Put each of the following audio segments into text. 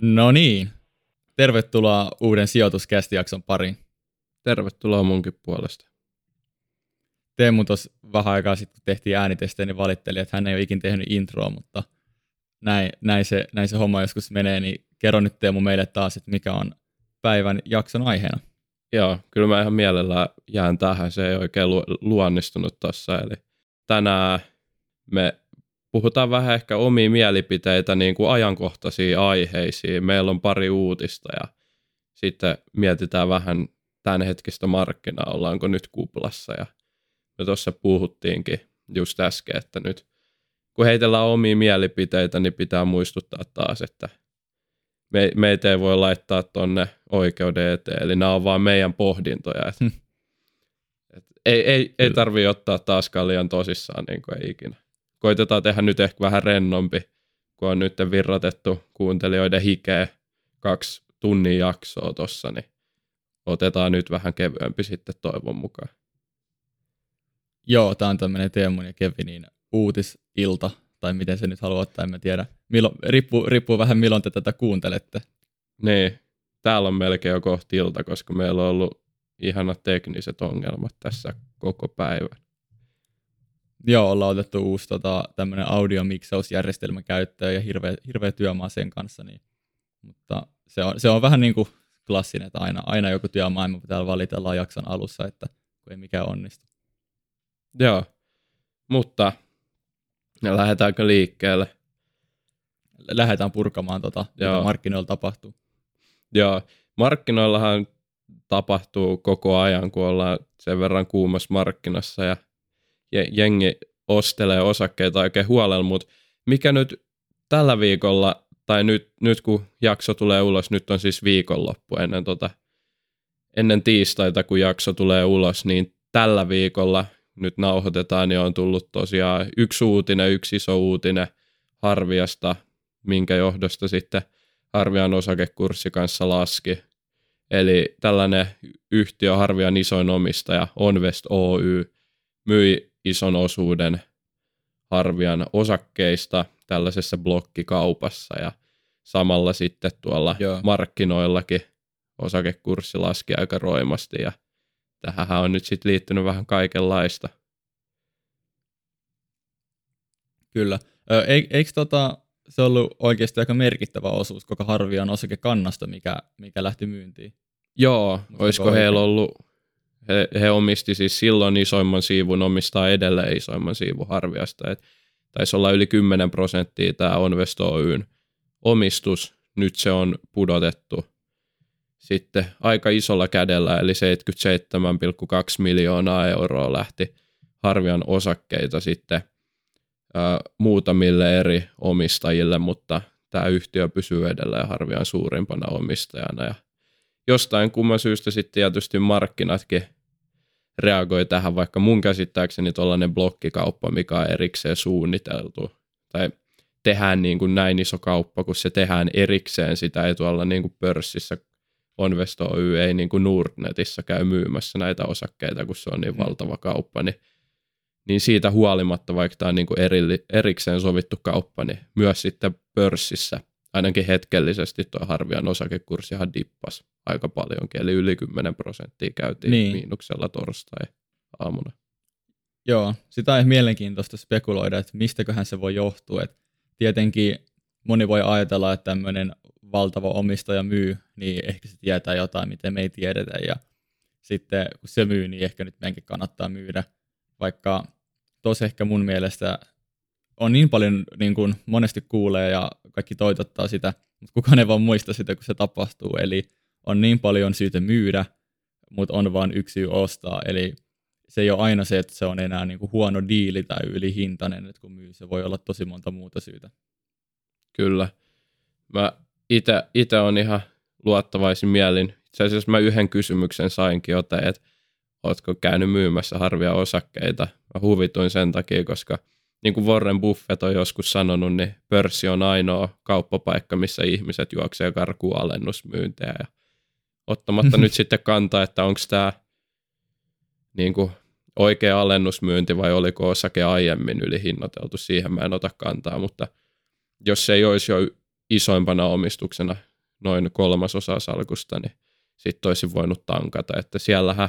No niin, tervetuloa uuden sijoituskästijakson pariin. Tervetuloa munkin puolesta. Teemu tuossa vähän aikaa sitten, kun tehtiin äänitestejä, niin valitteli, että hän ei ole ikin tehnyt introa, mutta näin, näin, se, näin se homma joskus menee, niin kerro nyt Teemu meille taas, että mikä on päivän jakson aiheena. Joo, kyllä mä ihan mielellään jään tähän, se ei oikein lu- luonnistunut tuossa, eli tänään me puhutaan vähän ehkä omia mielipiteitä niin kuin ajankohtaisiin aiheisiin. Meillä on pari uutista ja sitten mietitään vähän tämänhetkistä markkinaa, ollaanko nyt kuplassa. Ja me tuossa puhuttiinkin just äsken, että nyt kun heitellään omia mielipiteitä, niin pitää muistuttaa taas, että me, meitä ei voi laittaa tonne oikeuden eteen, eli nämä on vaan meidän pohdintoja. Et, hmm. et, ei ei, ei tarvitse ottaa taaskaan liian tosissaan, niin kuin ei ikinä koitetaan tehdä nyt ehkä vähän rennompi, kun on nyt virratettu kuuntelijoiden hikeä kaksi tunnin jaksoa tossa, niin otetaan nyt vähän kevyempi sitten toivon mukaan. Joo, tämä on tämmöinen Teemun ja Kevinin uutisilta, tai miten se nyt haluaa ottaa, en mä tiedä. Milloin, riippuu, riippuu vähän milloin te tätä kuuntelette. Niin, täällä on melkein jo kohti ilta, koska meillä on ollut ihanat tekniset ongelmat tässä koko päivän. Joo, ollaan otettu uusi tota, tämmöinen audiomiksausjärjestelmä käyttöön ja hirveä, hirveä työmaa sen kanssa. Niin, mutta se on, se on vähän niin kuin klassinen, että aina, aina joku työmaailma pitää valitella jakson alussa, että kun ei mikään onnistu. Joo, mutta ja lähdetäänkö liikkeelle? Lähdetään purkamaan tota, Joo. mitä markkinoilla tapahtuu. Joo, markkinoillahan tapahtuu koko ajan, kun ollaan sen verran kuumassa markkinassa ja jengi ostelee osakkeita oikein huolella, mutta mikä nyt tällä viikolla, tai nyt, nyt kun jakso tulee ulos, nyt on siis viikonloppu ennen, tota, ennen tiistaita, kun jakso tulee ulos, niin tällä viikolla nyt nauhoitetaan, niin on tullut tosiaan yksi uutinen, yksi iso uutinen Harviasta, minkä johdosta sitten Harvian osakekurssi kanssa laski. Eli tällainen yhtiö, Harvian isoin omistaja, Onvest Oy, myi ison osuuden Harvian osakkeista tällaisessa blokkikaupassa ja samalla sitten tuolla Joo. markkinoillakin osakekurssi laski aika roimasti ja tähän on nyt sitten liittynyt vähän kaikenlaista. Kyllä. eikö tota, se ollut oikeasti aika merkittävä osuus koko Harvian osakekannasta, mikä, mikä lähti myyntiin? Joo, Musta olisiko heillä ollut he, he omisti siis silloin isoimman siivun, omistaa edelleen isoimman siivun Harviasta. Et taisi olla yli 10 prosenttia tämä Onvest Oyn omistus. Nyt se on pudotettu sitten aika isolla kädellä, eli 77,2 miljoonaa euroa lähti Harvian osakkeita sitten ää, muutamille eri omistajille, mutta tämä yhtiö pysyy edelleen Harvian suurimpana omistajana. Ja jostain kumman syystä sitten tietysti markkinatkin reagoi tähän, vaikka mun käsittääkseni tuollainen blokkikauppa, mikä on erikseen suunniteltu, tai tehdään niin kuin näin iso kauppa, kun se tehdään erikseen, sitä ei tuolla niin kuin pörssissä Onvest Oy ei niin kuin Nordnetissä käy myymässä näitä osakkeita, kun se on niin mm. valtava kauppa, niin, niin siitä huolimatta, vaikka tämä on niin kuin eri, erikseen sovittu kauppa, niin myös sitten pörssissä ainakin hetkellisesti tuo Harvian osakekurssihan dippas aika paljonkin, eli yli 10 prosenttia käytiin niin. miinuksella torstai-aamuna. Joo, sitä on mielenkiintoista spekuloida, että mistäköhän se voi johtua. että tietenkin moni voi ajatella, että tämmöinen valtava omistaja myy, niin ehkä se tietää jotain, miten me ei tiedetä, ja sitten kun se myy, niin ehkä nyt meidänkin kannattaa myydä, vaikka tos ehkä mun mielestä on niin paljon, niin kuin monesti kuulee ja kaikki toitottaa sitä, mutta kukaan ei vaan muista sitä, kun se tapahtuu. Eli on niin paljon syytä myydä, mutta on vain yksi syy ostaa. Eli se ei ole aina se, että se on enää niin kuin huono diili tai ylihintainen, että kun myy, se voi olla tosi monta muuta syytä. Kyllä. Mä itse on ihan luottavaisin mielin. Itse asiassa mä yhden kysymyksen sainkin jotain, että ootko käynyt myymässä harvia osakkeita. Mä huvituin sen takia, koska – niin kuin Warren Buffett on joskus sanonut, niin pörssi on ainoa kauppapaikka, missä ihmiset juoksee karkuun alennusmyyntejä. Ja ottamatta nyt sitten kantaa, että onko tämä niin kuin oikea alennusmyynti vai oliko osake aiemmin ylihinnoiteltu, siihen mä en ota kantaa, mutta jos se ei olisi jo isoimpana omistuksena noin kolmasosa salkusta, niin sitten olisi voinut tankata. Että siellähän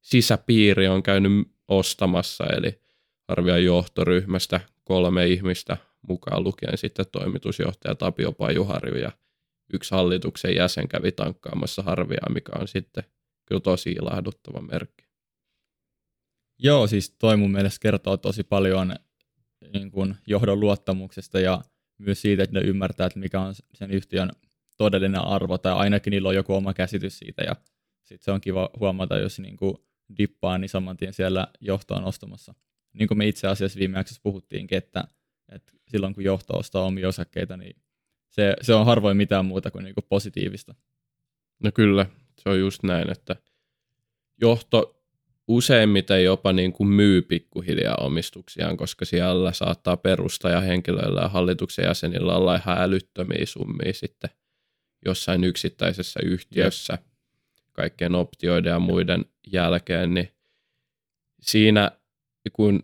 sisäpiiri on käynyt ostamassa, eli arvioi johtoryhmästä kolme ihmistä mukaan lukien sitten toimitusjohtaja Tapio Pajuharju ja yksi hallituksen jäsen kävi tankkaamassa harviaa, mikä on sitten kyllä tosi ilahduttava merkki. Joo, siis toi mun mielestä kertoo tosi paljon niin kuin johdon luottamuksesta ja myös siitä, että ne ymmärtää, että mikä on sen yhtiön todellinen arvo, tai ainakin niillä on joku oma käsitys siitä, ja sitten se on kiva huomata, jos niin kuin dippaa, niin saman tien siellä johto on ostamassa. Niin kuin me itse asiassa viime jaksossa puhuttiinkin, että, että silloin kun johto ostaa omia osakkeita, niin se, se on harvoin mitään muuta kuin, niin kuin positiivista. No kyllä, se on just näin, että johto useimmiten jopa niin kuin myy pikkuhiljaa omistuksiaan, koska siellä saattaa perustajahenkilöillä ja hallituksen jäsenillä olla ihan älyttömiä summia sitten jossain yksittäisessä yhtiössä Jep. kaikkien optioiden ja muiden jälkeen, niin siinä kun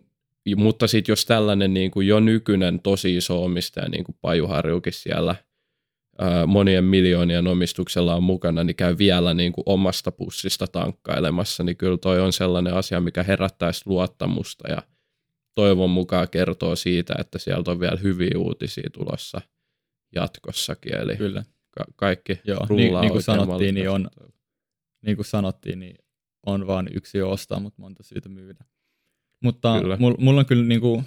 mutta sitten jos tällainen niin kuin jo nykyinen tosi iso omistaja, niin kuin Pajuharjukin siellä – monien miljoonien omistuksella on mukana, niin käy vielä niin kuin omasta pussista tankkailemassa, niin kyllä toi on sellainen asia, mikä herättäisi luottamusta ja toivon mukaan kertoo siitä, että sieltä on vielä hyviä uutisia tulossa jatkossakin, eli kyllä. Ka- kaikki Joo, niin, niin, kuin sanottiin, niin on, niin kuin sanottiin, niin on vain yksi ostaa, mutta monta syytä myydä. Mutta mulla mul on kyllä niin kuin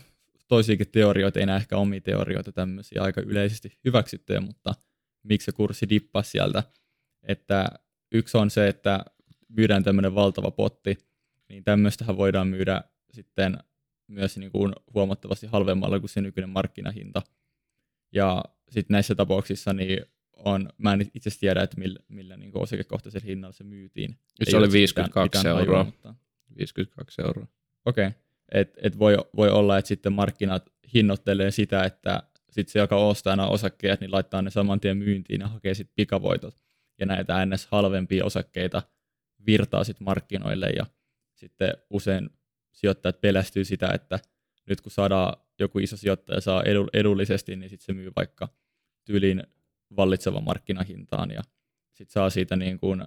toisiakin teorioita, ei ehkä omia teorioita tämmöisiä aika yleisesti hyväksyttyjä, mutta miksi se kurssi dippasi sieltä. Että yksi on se, että myydään tämmöinen valtava potti, niin tämmöistähän voidaan myydä sitten myös niin kuin huomattavasti halvemmalla kuin se nykyinen markkinahinta. Ja sitten näissä tapauksissa niin on, mä en itse tiedä, että millä, millä niin osakekohtaisella hinnalla se myytiin. Se Ei oli 52 mitään, mitään euroa. mutta... 52 euroa. Okei. Okay. Et, et voi, voi olla, että sitten markkinat hinnoittelee sitä, että sitten se, joka ostaa nämä osakkeet, niin laittaa ne saman tien myyntiin ja hakee sitten pikavoitot. Ja näitä ns. halvempia osakkeita virtaa sitten markkinoille ja sitten usein sijoittajat pelästyy sitä, että nyt kun saadaan joku iso sijoittaja saa edullisesti, niin sitten se myy vaikka tyylin vallitsevan markkinahintaan ja sitten saa siitä niin kuin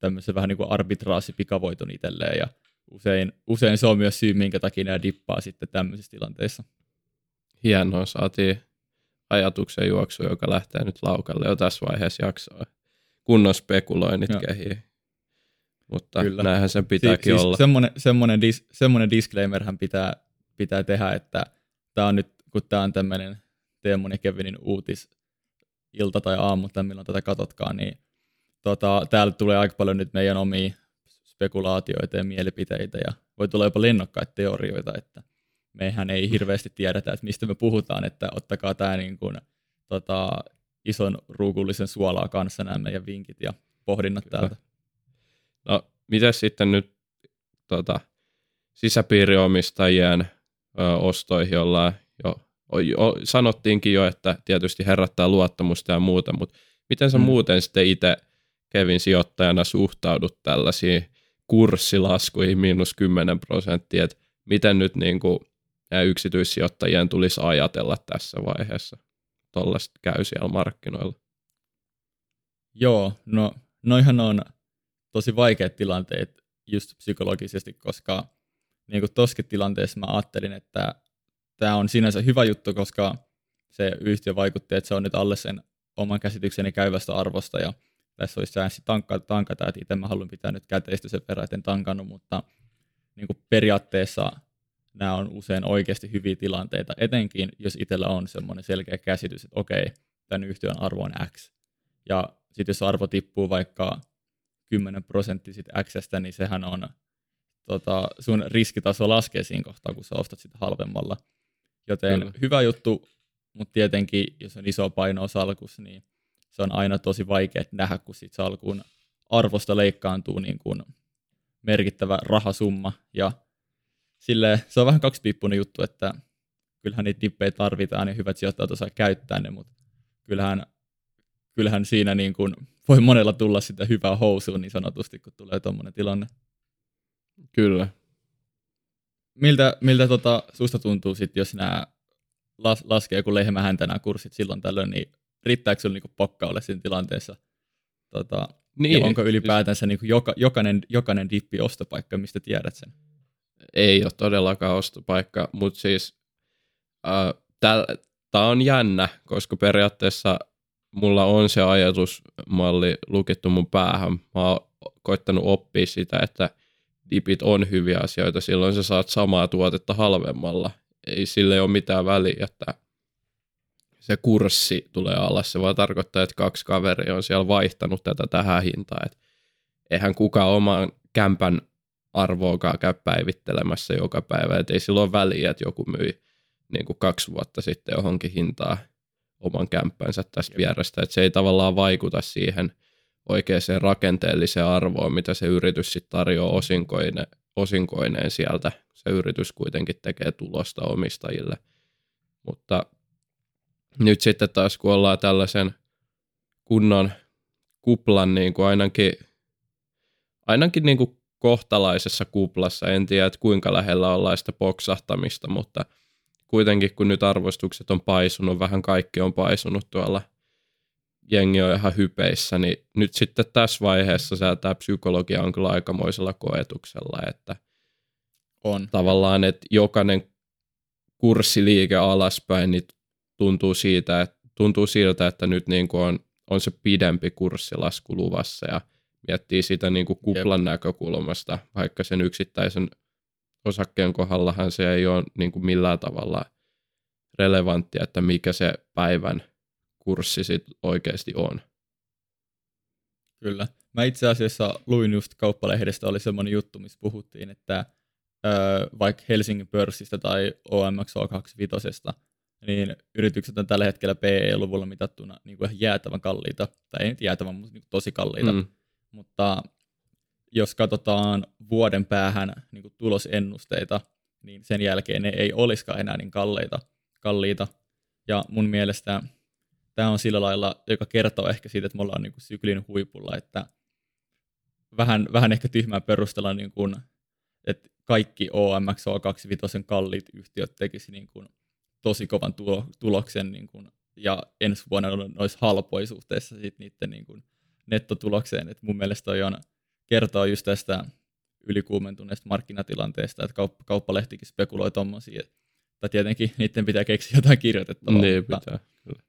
tämmöisen vähän niin kuin arbitraasi pikavoiton itselleen ja usein, usein se on myös syy, minkä takia nämä dippaa sitten tämmöisissä tilanteissa. Hienoa, saatiin ajatuksen juoksu, joka lähtee nyt laukalle jo tässä vaiheessa jaksoa. Kunnon spekuloinnit Joo. kehii. Mutta Kyllä. näinhän sen pitääkin si- siis olla. Semmoinen, semmoinen, dis, semmoinen disclaimerhän pitää, pitää tehdä, että tämä on nyt, kun tämä on tämmöinen Teemun ja Kevinin uutis ilta tai aamu, tai milloin tätä katotkaan, niin tota, täällä tulee aika paljon nyt meidän omia spekulaatioita ja mielipiteitä, ja voi tulla jopa lennokkaita teorioita, että mehän ei hirveästi tiedetä, että mistä me puhutaan, että ottakaa tämä niin kuin, tota, ison ruukullisen suolaa kanssa nämä meidän vinkit ja pohdinnat Kyllä. täältä. No, miten sitten nyt tota, sisäpiiriomistajien ö, ostoihin ollaan jo, jo, sanottiinkin jo, että tietysti herättää luottamusta ja muuta, mutta miten sä mm. muuten sitten itse Kevin sijoittajana suhtaudut tällaisiin kurssilaskuihin miinus 10 prosenttia, että miten nyt niin kuin yksityissijoittajien tulisi ajatella tässä vaiheessa. Tuollaista käy siellä markkinoilla. Joo, no noihan on tosi vaikeat tilanteet just psykologisesti, koska niin kuin toskin tilanteessa mä ajattelin, että tämä on sinänsä hyvä juttu, koska se yhtiö vaikutti, että se on nyt alle sen oman käsitykseni käyvästä arvosta ja tässä olisi säänsä tankata, tankata, että itse mä haluan pitää nyt käteistä sen verran, että en tankannut, mutta niin kuin periaatteessa nämä on usein oikeasti hyviä tilanteita, etenkin jos itsellä on semmoinen selkeä käsitys, että okei, tämän yhtiön arvo on X. Ja sitten jos arvo tippuu vaikka 10 prosenttia siitä Xstä, niin sehän on, tota, sun riskitaso laskee siinä kohtaa, kun sä ostat sitä halvemmalla. Joten Kyllä. hyvä juttu, mutta tietenkin, jos on iso paino salkus, niin se on aina tosi vaikea nähdä, kun siitä salkuun arvosta leikkaantuu niin kuin merkittävä rahasumma, ja sille, se on vähän kaksipiippunen juttu, että kyllähän niitä dippejä tarvitaan ja hyvät sijoittajat osaa käyttää ne, mutta kyllähän, kyllähän siinä niin kuin voi monella tulla sitä hyvää housua niin sanotusti, kun tulee tuommoinen tilanne. Kyllä. Miltä, miltä tota, susta tuntuu sitten, jos nämä las, laskee joku lehmähäntä nämä kurssit silloin tällöin, niin riittääkö sinulla niin pokka olla siinä tilanteessa? Tota, niin. Ja onko ylipäätänsä niin joka, jokainen, jokainen dippi ostopaikka, mistä tiedät sen? Ei ole todellakaan ostopaikka, mutta siis äh, tämä on jännä, koska periaatteessa mulla on se ajatusmalli lukittu mun päähän. Mä oon koittanut oppia sitä, että dipit on hyviä asioita, silloin sä saat samaa tuotetta halvemmalla. Ei sille ole mitään väliä, että se kurssi tulee alas. Se vaan tarkoittaa, että kaksi kaveria on siellä vaihtanut tätä tähän hintaan. Et eihän kukaan oman kämpän arvoakaan käy päivittelemässä joka päivä. Et ei silloin väliä, että joku myi niin kuin kaksi vuotta sitten johonkin hintaa oman kämppänsä tästä vierestä. Että se ei tavallaan vaikuta siihen oikeaan rakenteelliseen arvoon, mitä se yritys sitten tarjoaa osinkoine, osinkoineen sieltä. Se yritys kuitenkin tekee tulosta omistajille. Mutta nyt sitten taas kun ollaan tällaisen kunnon kuplan niin kuin ainakin, ainakin niin kuin kohtalaisessa kuplassa, en tiedä, että kuinka lähellä ollaan sitä poksahtamista, mutta kuitenkin kun nyt arvostukset on paisunut, vähän kaikki on paisunut tuolla, jengi on ihan hypeissä, niin nyt sitten tässä vaiheessa tämä psykologia on kyllä aikamoisella koetuksella, että on. tavallaan, että jokainen kurssiliike alaspäin, niin tuntuu, siitä, että, tuntuu siltä, että nyt niin kuin on, on se pidempi kurssilasku luvassa ja miettii sitä niin kuin kuplan Jep. näkökulmasta, vaikka sen yksittäisen osakkeen kohdallahan se ei ole niin kuin millään tavalla relevanttia, että mikä se päivän kurssi sit oikeasti on. Kyllä. Mä itse asiassa luin just kauppalehdestä, oli semmoinen juttu, missä puhuttiin, että öö, vaikka Helsingin pörssistä tai OMX25, niin yritykset on tällä hetkellä PE-luvulla mitattuna niin kuin jäätävän kalliita, tai ei nyt jäätävän, mutta niin tosi kalliita. Mm. Mutta jos katsotaan vuoden päähän niin kuin tulosennusteita, niin sen jälkeen ne ei olisikaan enää niin kalliita. kalliita. Ja mun mielestä tämä on sillä lailla, joka kertoo ehkä siitä, että me ollaan niin kuin syklin huipulla, että vähän, vähän ehkä tyhmää perustella, niin kuin, että kaikki OMX O25 kalliit yhtiöt tekisi niin kuin tosi kovan tulo, tuloksen niin kuin, ja ensi vuonna olisi halpoja suhteessa sit niiden niin kuin, nettotulokseen. Et mun mielestä toi on, kertoo just tästä ylikuumentuneesta markkinatilanteesta, että kauppa, kauppalehtikin spekuloi tuommoisia, tai tietenkin niiden pitää keksiä jotain kirjoitettavaa. Niin pitää, kyllä.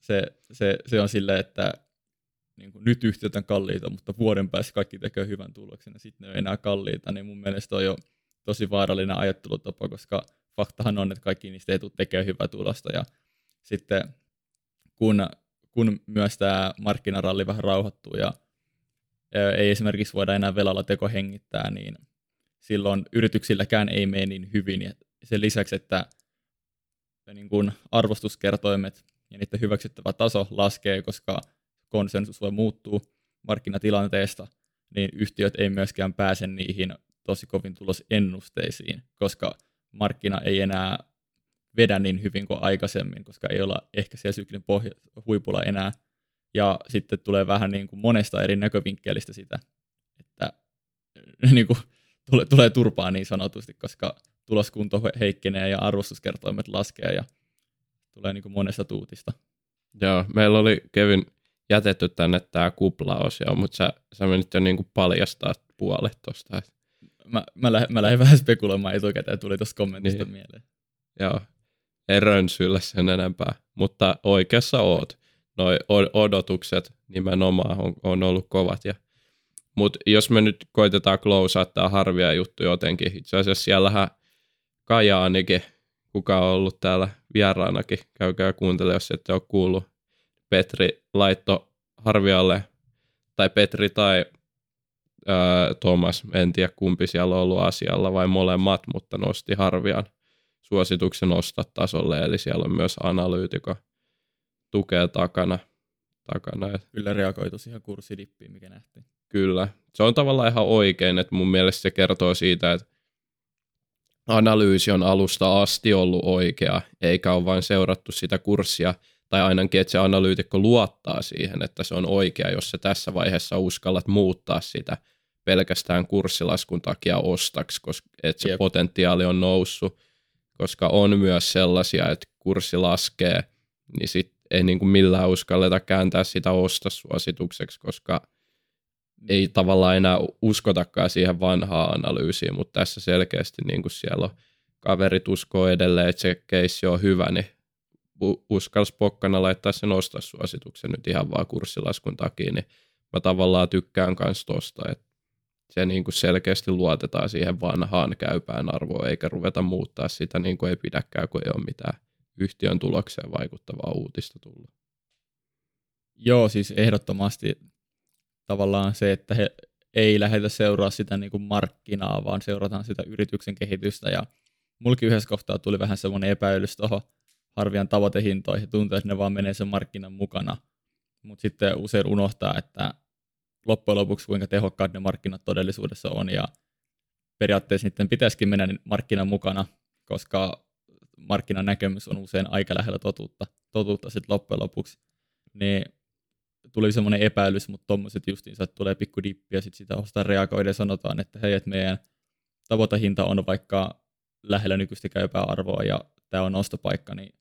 Se, se, se on silleen, että niin kuin nyt yhtiöt on kalliita, mutta vuoden päässä kaikki tekee hyvän tuloksen ja sitten ne on enää kalliita, niin mun mielestä on jo tosi vaarallinen ajattelutapa, koska faktahan on, että kaikki niistä ei tule tekemään hyvää tulosta. Ja sitten kun, kun myös tämä markkinaralli vähän rauhoittuu ja ei esimerkiksi voida enää velalla teko hengittää, niin silloin yrityksilläkään ei mene niin hyvin. Ja sen lisäksi, että niin kun arvostuskertoimet ja niiden hyväksyttävä taso laskee, koska konsensus voi muuttua markkinatilanteesta, niin yhtiöt ei myöskään pääse niihin tosi kovin tulosennusteisiin, koska markkina ei enää vedä niin hyvin kuin aikaisemmin, koska ei olla ehkä siellä syklin pohja, huipulla enää. Ja sitten tulee vähän niin kuin monesta eri näkövinkkelistä sitä, että niin kuin, tulee, tulee turpaa niin sanotusti, koska tuloskunto heikkenee ja arvostuskertoimet laskee ja tulee niin kuin monesta tuutista. Joo, meillä oli Kevin jätetty tänne tämä kuplaosio, mutta sä, sä menit jo niin kuin paljastaa puolet tuosta mä, mä, lähdin, mä lähdin vähän spekuloimaan etukäteen ja tuli tuosta kommentista niin. mieleen. Joo, en rönsyillä sen enempää, mutta oikeassa oot. Noi odotukset nimenomaan on, on ollut kovat. Ja, mutta jos me nyt koitetaan klousaa tämä harvia juttu jotenkin, itse asiassa siellähän Kajaanikin, kuka on ollut täällä vieraanakin, käykää kuuntele, jos ette ole kuullut. Petri laitto Harvialle, tai Petri tai ää, Thomas, en tiedä kumpi siellä on ollut asialla vai molemmat, mutta nosti Harvian suosituksen nostaa tasolle, eli siellä on myös analyytikko tukea takana. takana. Kyllä reagoitu siihen kurssidippiin, mikä nähtiin. Kyllä. Se on tavallaan ihan oikein, että mun mielestä se kertoo siitä, että analyysi on alusta asti ollut oikea, eikä ole vain seurattu sitä kurssia, tai ainakin, että se analyytikko luottaa siihen, että se on oikea, jos se tässä vaiheessa uskallat muuttaa sitä pelkästään kurssilaskun takia ostaks, koska että se Jep. potentiaali on noussut, koska on myös sellaisia, että kurssi laskee, niin sit ei niin kuin millään uskalleta kääntää sitä ostasuositukseksi, koska ei tavallaan enää uskotakaan siihen vanhaan analyysiin, mutta tässä selkeästi niin kuin siellä on kaverit uskoo edelleen, että se keissi on hyvä, niin uskalsi pokkana laittaa sen ostasuosituksen nyt ihan vaan kurssilaskun takia, niin mä tavallaan tykkään kans tosta, että se niin kuin selkeästi luotetaan siihen vanhaan käypään arvoon, eikä ruveta muuttaa sitä niin kuin ei pidäkään, kun ei ole mitään yhtiön tulokseen vaikuttavaa uutista tullut. Joo, siis ehdottomasti tavallaan se, että he ei lähdetä seuraa sitä niin kuin markkinaa, vaan seurataan sitä yrityksen kehitystä. Ja mulki yhdessä kohtaa tuli vähän semmoinen epäilys tuohon harvian tavoitehintoihin. Tuntuu, että ne vaan menee sen markkinan mukana. Mutta sitten usein unohtaa, että loppujen lopuksi kuinka tehokkaat ne markkinat todellisuudessa on. Ja periaatteessa niiden pitäisikin mennä markkinan mukana, koska markkinan näkemys on usein aika lähellä totuutta, totuutta sitten loppujen lopuksi. Niin tuli semmoinen epäilys, mutta tuommoiset justiinsa, tulee pikku dippi ja sitten sitä ostaa reagoida ja sanotaan, että hei, että meidän tavoitehinta on vaikka lähellä nykyistä käypää arvoa ja tämä on ostopaikka, niin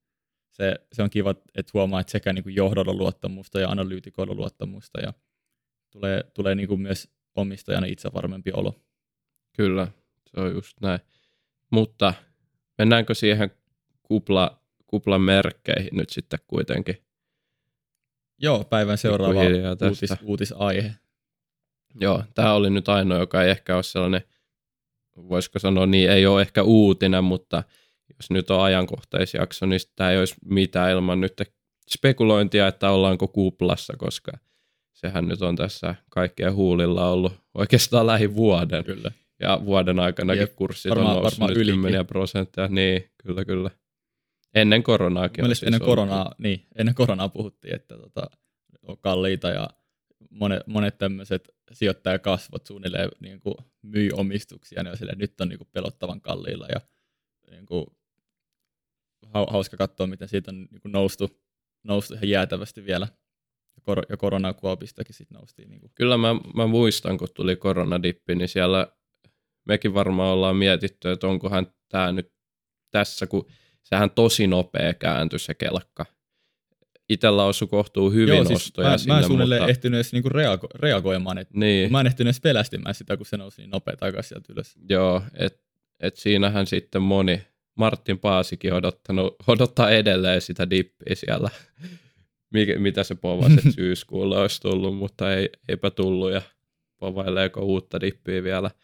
se, se on kiva, että huomaa, että sekä niin kuin johdolla luottamusta ja analyytikoilla luottamusta ja tulee, tulee niin kuin myös omistajana itse varmempi olo. Kyllä, se on just näin. Mutta mennäänkö siihen kupla, kuplan merkkeihin nyt sitten kuitenkin? Joo, päivän seuraava uutis, uutisaihe. Joo, tämä oli nyt ainoa, joka ei ehkä ole sellainen, voisiko sanoa niin, ei ole ehkä uutinen, mutta jos nyt on ajankohtaisjakso, niin tämä ei olisi mitään ilman nyt spekulointia, että ollaanko kuplassa, koska sehän nyt on tässä kaikkien huulilla ollut oikeastaan lähivuoden. Kyllä. Ja vuoden aikana kurssit varmaan, on noussut nyt kymmeniä prosenttia. Niin, kyllä, kyllä. Ennen koronaakin. Mielestäni ennen, koronaa, niin, ennen koronaa puhuttiin, että tota, on kalliita ja monet, monet tämmöiset sijoittajakasvot suunnilleen niin kuin myy omistuksia, niin on sille, nyt on niin kuin pelottavan kalliilla ja niin kuin, hauska katsoa, miten siitä on niin kuin noustu, noustu ihan jäätävästi vielä. Ja, kor- ja koronakuopistakin sitten noustiin. Niin kuin. Kyllä mä, mä muistan, kun tuli koronadippi, niin siellä mekin varmaan ollaan mietitty, että onkohan tämä nyt tässä, kun sehän tosi nopea kääntyi se kelkka. Itellä osui kohtuu hyvin Joo, siis ostoja mä, sinne, mä en suunnilleen mutta... ehtinyt edes niinku reago- reagoimaan, et niin. mä en ehtinyt edes pelästymään sitä, kun se nousi niin nopea takaisin sieltä ylös. Joo, että et siinähän sitten moni, Martin Paasikin odottanut, odottaa edelleen sitä dippiä siellä, Mikä, mitä se povasi, että syyskuulla olisi tullut, mutta ei, eipä tullut ja povaileeko uutta dippiä vielä –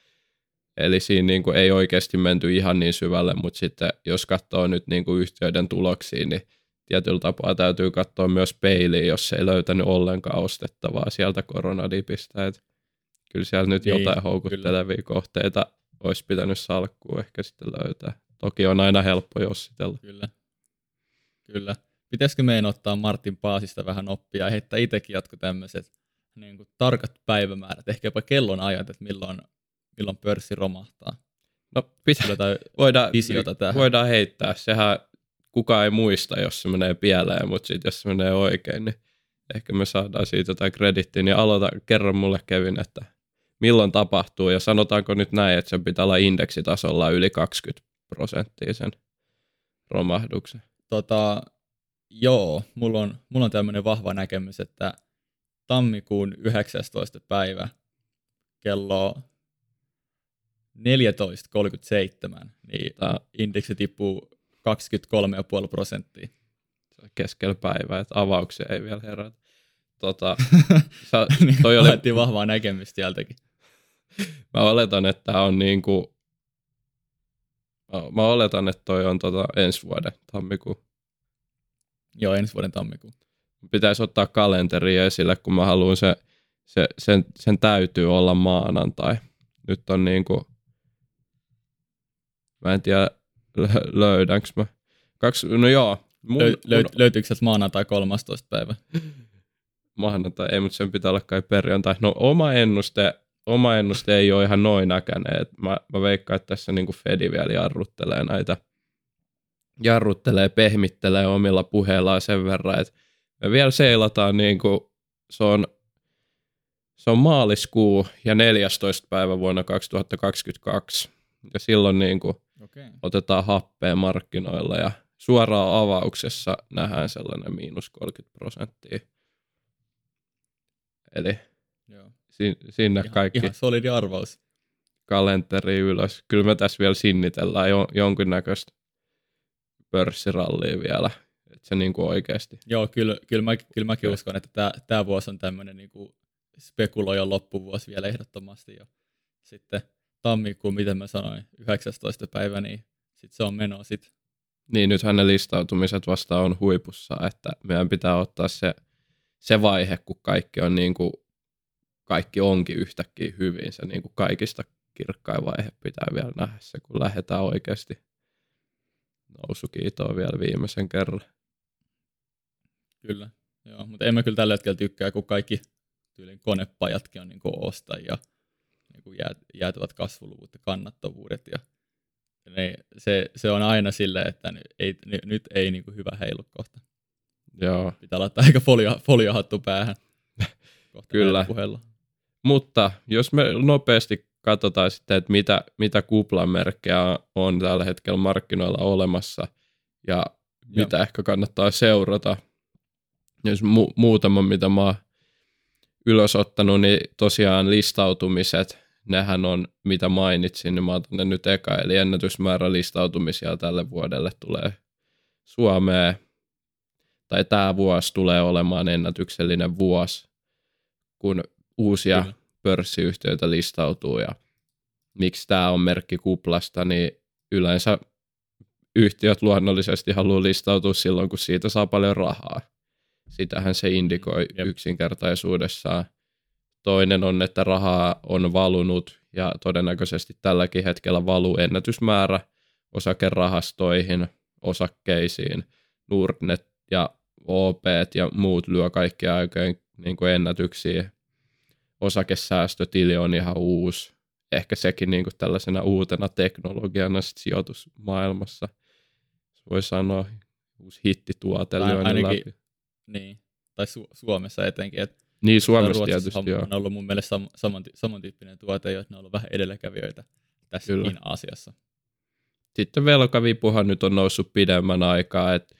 Eli siinä niin kuin ei oikeasti menty ihan niin syvälle, mutta sitten jos katsoo nyt niin kuin yhtiöiden tuloksia, niin tietyllä tapaa täytyy katsoa myös peiliin, jos ei löytänyt ollenkaan ostettavaa sieltä koronadipistä. Et kyllä siellä nyt niin, jotain houkuttelevia kyllä. kohteita olisi pitänyt salkkua ehkä sitten löytää. Toki on aina helppo jossitella. Kyllä. Kyllä. Pitäisikö meidän ottaa Martin Paasista vähän oppia ja heittää itsekin jatko tämmöiset niin kuin tarkat päivämäärät, ehkä jopa kellonajat, että milloin milloin pörssi romahtaa? No pitää, voidaan, tähän. voidaan heittää. Sehän kukaan ei muista, jos se menee pieleen, mutta sitten jos se menee oikein, niin ehkä me saadaan siitä jotain kredittiä. Niin aloita, kerro mulle Kevin, että milloin tapahtuu ja sanotaanko nyt näin, että sen pitää olla indeksitasolla yli 20 prosenttia sen romahduksen. Tota, joo, mulla on, mulla on tämmöinen vahva näkemys, että tammikuun 19. päivä kello 14,37, niin Tämä indeksi tippuu 23,5 prosenttia. Keskellä päivää, että avauksia ei vielä herätä. Tota, sä, niin, toi oli... vahvaa näkemystä sieltäkin. Mä oletan, että on niin kuin, mä oletan, että toi on tota ensi vuoden tammikuu. Joo, ensi vuoden tammikuu. Pitäisi ottaa kalenteri esille, kun mä haluan se, se sen, sen täytyy olla maanantai. Nyt on niin kuin Mä en tiedä, löydänkö mä. Kaksi, no joo. Mun, Löy, löy, mun... Löytyykö se maanantai 13. päivä? maanantai, ei, mutta sen pitää olla kai perjantai. No oma ennuste, oma ennuste ei ole ihan noin näkäinen. Mä, mä veikkaan, että tässä niin Fedi vielä jarruttelee näitä, jarruttelee, pehmittelee omilla puheillaan sen verran, että me vielä seilataan niin kuin, se on, se on maaliskuu ja 14. päivä vuonna 2022. Ja silloin niin kuin okay. otetaan happea markkinoilla ja suoraan avauksessa nähdään sellainen miinus 30 prosenttia. Eli Joo. Si- sinne ihan, kaikki. Ihan solidi arvaus. Kalenteri ylös. Kyllä me tässä vielä sinnitellään jo, jonkinnäköistä pörssirallia vielä. Että se niin kuin oikeasti. Joo, kyllä, kyllä, mä, kyllä mäkin ja. uskon, että tämä, tämä vuosi on tämmöinen niin kuin spekuloijan loppuvuosi vielä ehdottomasti. Ja sitten tammikuun, miten mä sanoin, 19. päivä, niin sitten se on meno sitten. Niin, nythän ne listautumiset vasta on huipussa, että meidän pitää ottaa se, se vaihe, kun kaikki on niin kuin, kaikki onkin yhtäkkiä hyvin. Se niin kuin kaikista kirkkain vaihe pitää vielä nähdä se, kun lähdetään oikeasti nousukiitoon vielä viimeisen kerran. Kyllä, joo, mutta en mä kyllä tällä hetkellä tykkää, kun kaikki tyylin konepajatkin on niin ostajia, niin kuin jäätävät kasvuluvut ja kannattavuudet ja ne, se, se, on aina silleen, että ei, nyt ei niin kuin hyvä heilu kohta. Joo. Pitää laittaa aika folio, foliohattu päähän. Kyllä. Mutta jos me nopeasti katsotaan sitten, että mitä, mitä kuplamerkkejä on tällä hetkellä markkinoilla olemassa ja Joo. mitä ehkä kannattaa seurata. Jos mu- muutama, mitä mä oon ylös ottanut, niin tosiaan listautumiset, nehän on, mitä mainitsin, niin mä otan ne nyt eka, eli ennätysmäärä listautumisia tälle vuodelle tulee Suomeen, tai tämä vuosi tulee olemaan ennätyksellinen vuosi, kun uusia Kyllä. Pörssiyhtiöitä listautuu, ja miksi tämä on merkki kuplasta, niin yleensä yhtiöt luonnollisesti haluaa listautua silloin, kun siitä saa paljon rahaa. Sitähän se indikoi Jep. yksinkertaisuudessaan. Toinen on, että rahaa on valunut ja todennäköisesti tälläkin hetkellä valuu ennätysmäärä osakerahastoihin, osakkeisiin, Nordnet ja OP ja muut lyö kaikkia aikojen niin ennätyksiä. Osakesäästötili on ihan uusi. Ehkä sekin niin kuin tällaisena uutena teknologiana sit sijoitusmaailmassa. Voi sanoa uusi hittituote ainakin, läpi. Niin, tai Su- Suomessa etenkin. Että niin, Suomessa tietysti on, on ollut mun mielestä sam- saman, samantyyppinen tuote, että ne on ollut vähän edelläkävijöitä tässä Kyllä. asiassa. Sitten velkavipuhan nyt on noussut pidemmän aikaa, että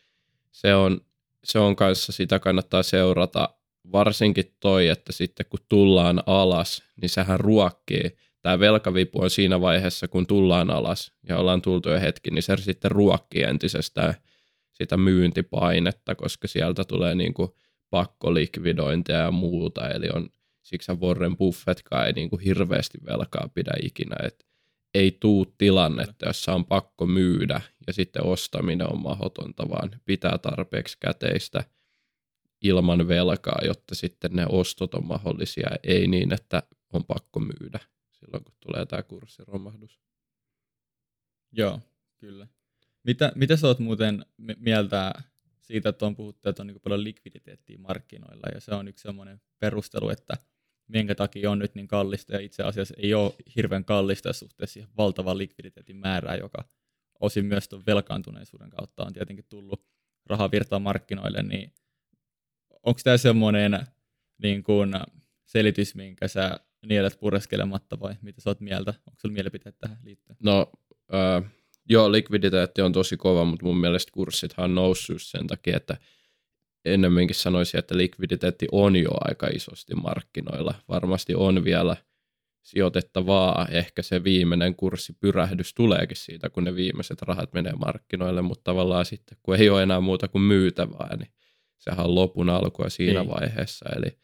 se on, se on kanssa, sitä kannattaa seurata, varsinkin toi, että sitten kun tullaan alas, niin sehän ruokkii. Tämä velkavipu on siinä vaiheessa, kun tullaan alas ja ollaan tultu jo hetki, niin se sitten ruokkii entisestään sitä myyntipainetta, koska sieltä tulee niin kuin pakkolikvidointia ja muuta, eli on siksi Warren Buffettkaan ei niin kuin hirveästi velkaa pidä ikinä, että ei tuu tilannetta, jossa on pakko myydä ja sitten ostaminen on mahdotonta, vaan pitää tarpeeksi käteistä ilman velkaa, jotta sitten ne ostot on mahdollisia, ei niin, että on pakko myydä silloin, kun tulee tämä kurssiromahdus. Joo, kyllä. Mitä, mitä sä oot muuten mieltä siitä, että on puhuttu, että on niin paljon likviditeettiä markkinoilla, ja se on yksi semmoinen perustelu, että minkä takia on nyt niin kallista, ja itse asiassa ei ole hirveän kallista suhteessa siihen valtavan likviditeetin määrään, joka osin myös tuon velkaantuneisuuden kautta on tietenkin tullut rahavirtaa markkinoille, niin onko tämä semmoinen niin kuin selitys, minkä sä nielet pureskelematta vai mitä sä oot mieltä? Onko sulla mielipiteet tähän liittyen? No, äh, Joo, likviditeetti on tosi kova, mutta mun mielestä kurssithan on noussut sen takia, että ennemminkin sanoisin, että likviditeetti on jo aika isosti markkinoilla. Varmasti on vielä sijoitettavaa. Ehkä se viimeinen kurssipyrähdys tuleekin siitä, kun ne viimeiset rahat menee markkinoille, mutta tavallaan sitten, kun ei ole enää muuta kuin myytävää, niin sehän on lopun alkua siinä. Niin. vaiheessa. Eli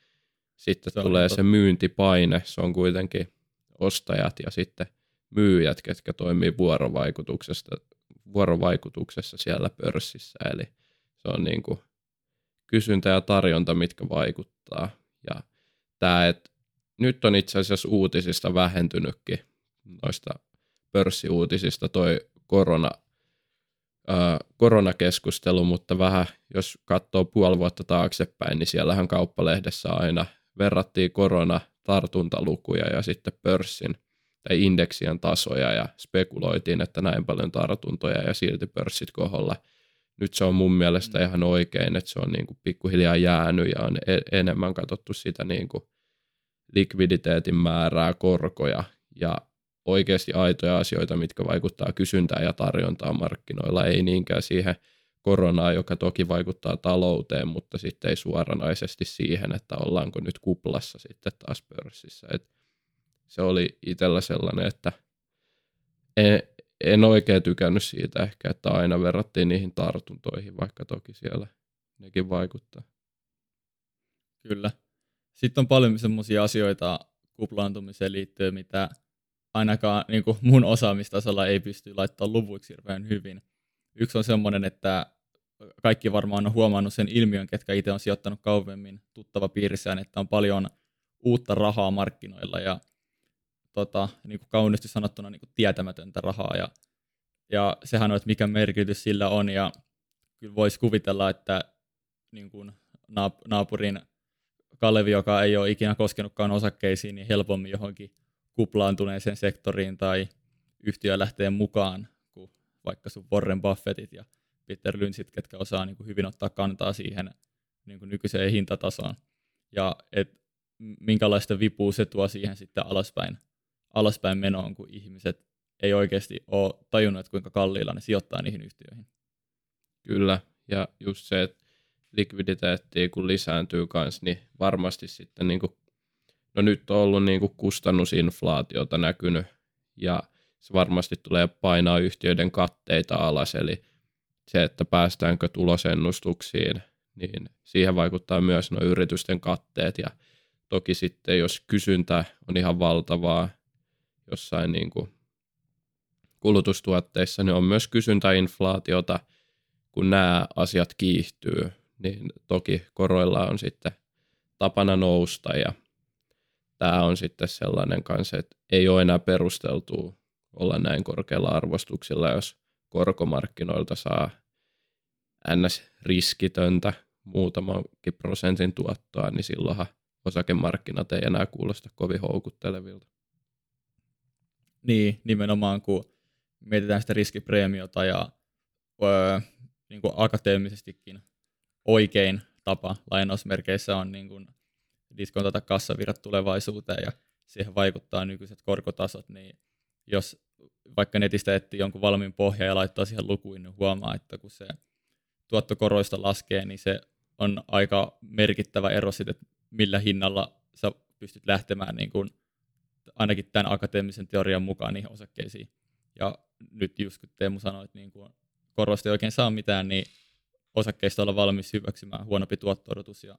sitten se tulee se myyntipaine, se on kuitenkin ostajat ja sitten myyjät, ketkä toimii vuorovaikutuksesta, vuorovaikutuksessa siellä pörssissä. Eli se on niin kuin kysyntä ja tarjonta, mitkä vaikuttaa. Ja tämä, että nyt on itse asiassa uutisista vähentynytkin noista pörssiuutisista toi korona, koronakeskustelu, mutta vähän jos katsoo puoli vuotta taaksepäin, niin siellähän kauppalehdessä aina verrattiin korona-tartuntalukuja ja sitten pörssin tai indeksien tasoja ja spekuloitiin, että näin paljon tartuntoja ja silti pörssit koholla. Nyt se on mun mielestä mm. ihan oikein, että se on niin kuin pikkuhiljaa jäänyt ja on e- enemmän katsottu sitä niin kuin likviditeetin määrää, korkoja ja oikeasti aitoja asioita, mitkä vaikuttaa kysyntään ja tarjontaan markkinoilla, ei niinkään siihen koronaa, joka toki vaikuttaa talouteen, mutta sitten ei suoranaisesti siihen, että ollaanko nyt kuplassa sitten taas pörssissä. Et se oli itsellä sellainen, että en, en oikein tykännyt siitä ehkä, että aina verrattiin niihin tartuntoihin, vaikka toki siellä nekin vaikuttaa. Kyllä. Sitten on paljon semmoisia asioita kuplaantumiseen liittyen, mitä ainakaan niin kuin mun osaamistasolla ei pysty laittamaan luvuiksi hirveän hyvin. Yksi on semmoinen, että kaikki varmaan on huomannut sen ilmiön, ketkä itse on sijoittanut kauemmin tuttava piirissään, että on paljon uutta rahaa markkinoilla ja tota, niin kuin kauniisti sanottuna niin kuin tietämätöntä rahaa. Ja, ja sehän on, että mikä merkitys sillä on. Ja kyllä voisi kuvitella, että niin kuin naapurin Kalevi, joka ei ole ikinä koskenutkaan osakkeisiin, niin helpommin johonkin kuplaantuneeseen sektoriin tai yhtiö lähtee mukaan, kuin vaikka sun Warren Buffettit ja Peter Lynchit, ketkä osaa niin kuin hyvin ottaa kantaa siihen niin kuin nykyiseen hintatasoon. Ja et minkälaista vipua se tuo siihen sitten alaspäin, alaspäin menoon, kun ihmiset ei oikeasti ole tajunnut, että kuinka kalliilla ne sijoittaa niihin yhtiöihin. Kyllä, ja just se, että likviditeetti kun lisääntyy kanssa, niin varmasti sitten niin kuin, no nyt on ollut niin kuin kustannusinflaatiota näkynyt ja se varmasti tulee painaa yhtiöiden katteita alas, eli se, että päästäänkö tulosennustuksiin, niin siihen vaikuttaa myös nuo yritysten katteet. Ja toki sitten jos kysyntä on ihan valtavaa jossain niin kuin kulutustuotteissa, niin on myös kysyntäinflaatiota, kun nämä asiat kiihtyy, niin toki koroilla on sitten tapana nousta ja tämä on sitten sellainen kanssa, että ei ole enää perusteltua olla näin korkealla arvostuksilla, jos korkomarkkinoilta saa ns-riskitöntä muutamankin prosentin tuottoa, niin silloinhan osakemarkkinat ei enää kuulosta kovin houkuttelevilta. Niin, nimenomaan kun mietitään sitä riskipreemiota ja öö, niin kuin akateemisestikin oikein tapa lainausmerkeissä on niin kuin diskontata kassavirrat tulevaisuuteen ja siihen vaikuttaa nykyiset korkotasot, niin jos vaikka netistä etsii jonkun valmiin pohja ja laittaa siihen lukuin, niin huomaa, että kun se tuottokoroista laskee, niin se on aika merkittävä ero sitten, että millä hinnalla sä pystyt lähtemään niin kuin, ainakin tämän akateemisen teorian mukaan niihin osakkeisiin. Ja nyt just kun Teemu sanoi, että niin kuin koroista ei oikein saa mitään, niin osakkeista olla valmis hyväksymään huonompi tuotto ja